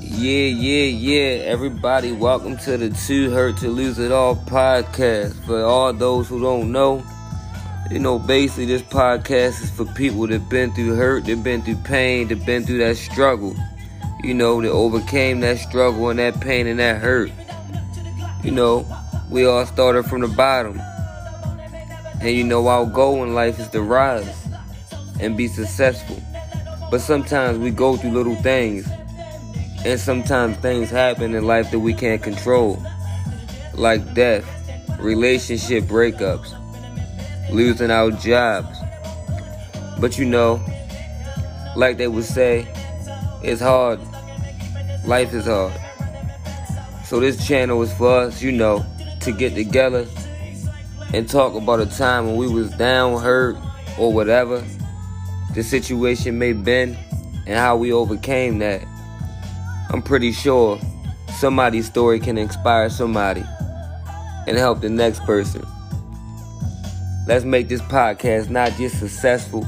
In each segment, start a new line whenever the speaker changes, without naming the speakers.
Yeah, yeah, yeah. Everybody, welcome to the Too Hurt to Lose It All podcast. For all those who don't know, you know, basically this podcast is for people that been through hurt, that been through pain, that been through that struggle. You know, that overcame that struggle and that pain and that hurt. You know, we all started from the bottom. And you know, our goal in life is to rise and be successful. But sometimes we go through little things. And sometimes things happen in life that we can't control. Like death, relationship breakups, losing our jobs. But you know, like they would say, it's hard. Life is hard. So this channel is for us, you know, to get together and talk about a time when we was down, hurt, or whatever the situation may been and how we overcame that. I'm pretty sure somebody's story can inspire somebody and help the next person. Let's make this podcast not just successful,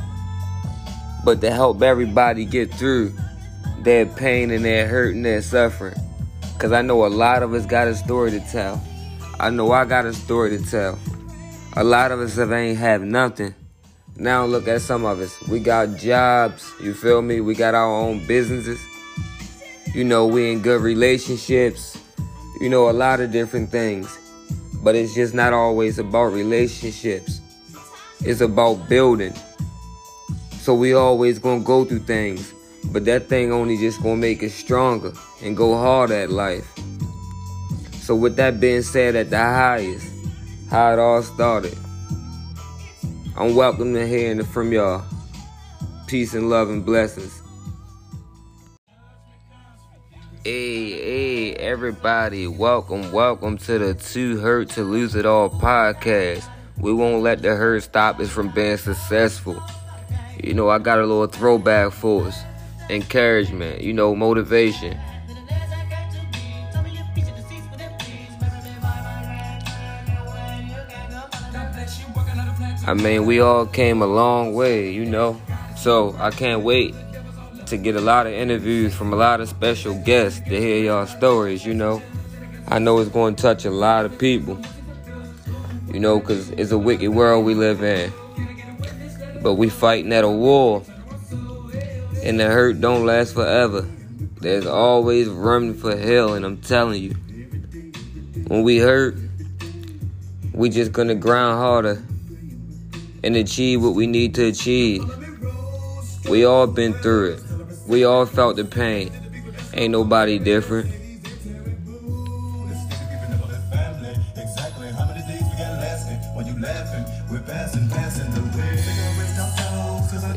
but to help everybody get through their pain and their hurt and their suffering. Because I know a lot of us got a story to tell. I know I got a story to tell. A lot of us have ain't have nothing. Now look at some of us. We got jobs, you feel me? We got our own businesses. You know, we in good relationships. You know, a lot of different things. But it's just not always about relationships. It's about building. So we always gonna go through things. But that thing only just gonna make us stronger and go hard at life. So with that being said at the highest, how it all started. I'm welcome to hearing it from y'all. Peace and love and blessings. Hey, hey, everybody, welcome, welcome to the Too Hurt to Lose It All podcast. We won't let the hurt stop us from being successful. You know, I got a little throwback for us. Encouragement, you know, motivation. I mean, we all came a long way, you know. So I can't wait to get a lot of interviews from a lot of special guests to hear y'all stories, you know. I know it's going to touch a lot of people, you know, because it's a wicked world we live in. But we fighting at a war, and the hurt don't last forever. There's always room for healing, I'm telling you. When we hurt, we just gonna grind harder and achieve what we need to achieve. We all been through it. We all felt the pain. Ain't nobody different.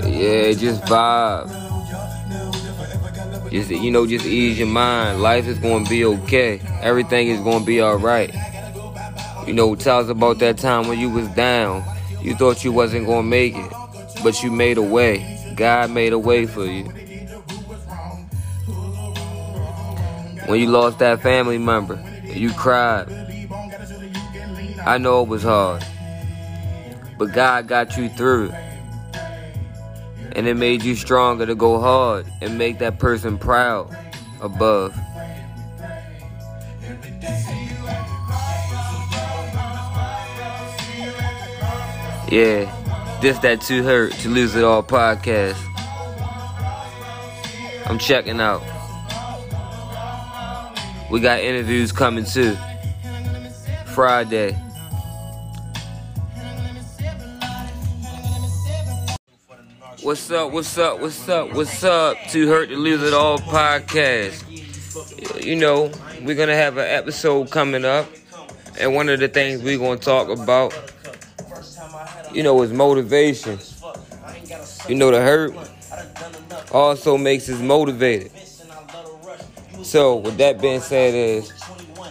Yeah, just vibe. Just you know, just ease your mind. Life is gonna be okay. Everything is gonna be alright. You know, tell us about that time when you was down you thought you wasn't gonna make it, but you made a way. God made a way for you. When you lost that family member, you cried. I know it was hard, but God got you through it. And it made you stronger to go hard and make that person proud above. Yeah, this that too hurt to lose it all podcast. I'm checking out. We got interviews coming too. Friday. What's up? What's up? What's up? What's up? Too hurt to lose it all podcast. You know, we're gonna have an episode coming up, and one of the things we're gonna talk about you know, his motivation. You know, the hurt also makes us motivated. So, with that being said, is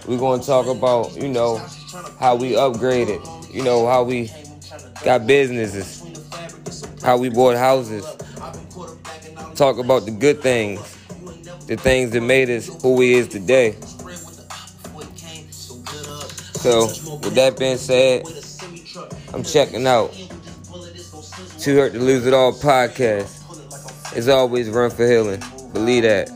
we're going to talk about, you know, how we upgraded, you know, how we got businesses, how we bought houses. Talk about the good things, the things that made us who we is today. So, with that being said, I'm checking out. Too Hurt to Lose It All podcast. It's always run for healing. Believe that.